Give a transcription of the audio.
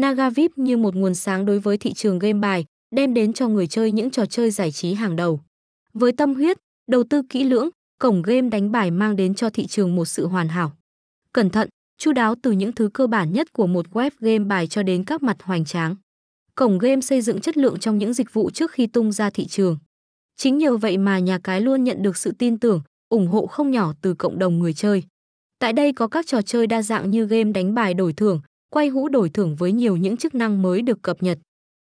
Nagavip như một nguồn sáng đối với thị trường game bài, đem đến cho người chơi những trò chơi giải trí hàng đầu. Với tâm huyết, đầu tư kỹ lưỡng, cổng game đánh bài mang đến cho thị trường một sự hoàn hảo. Cẩn thận, chu đáo từ những thứ cơ bản nhất của một web game bài cho đến các mặt hoành tráng. Cổng game xây dựng chất lượng trong những dịch vụ trước khi tung ra thị trường. Chính nhờ vậy mà nhà cái luôn nhận được sự tin tưởng, ủng hộ không nhỏ từ cộng đồng người chơi. Tại đây có các trò chơi đa dạng như game đánh bài đổi thưởng, quay hũ đổi thưởng với nhiều những chức năng mới được cập nhật.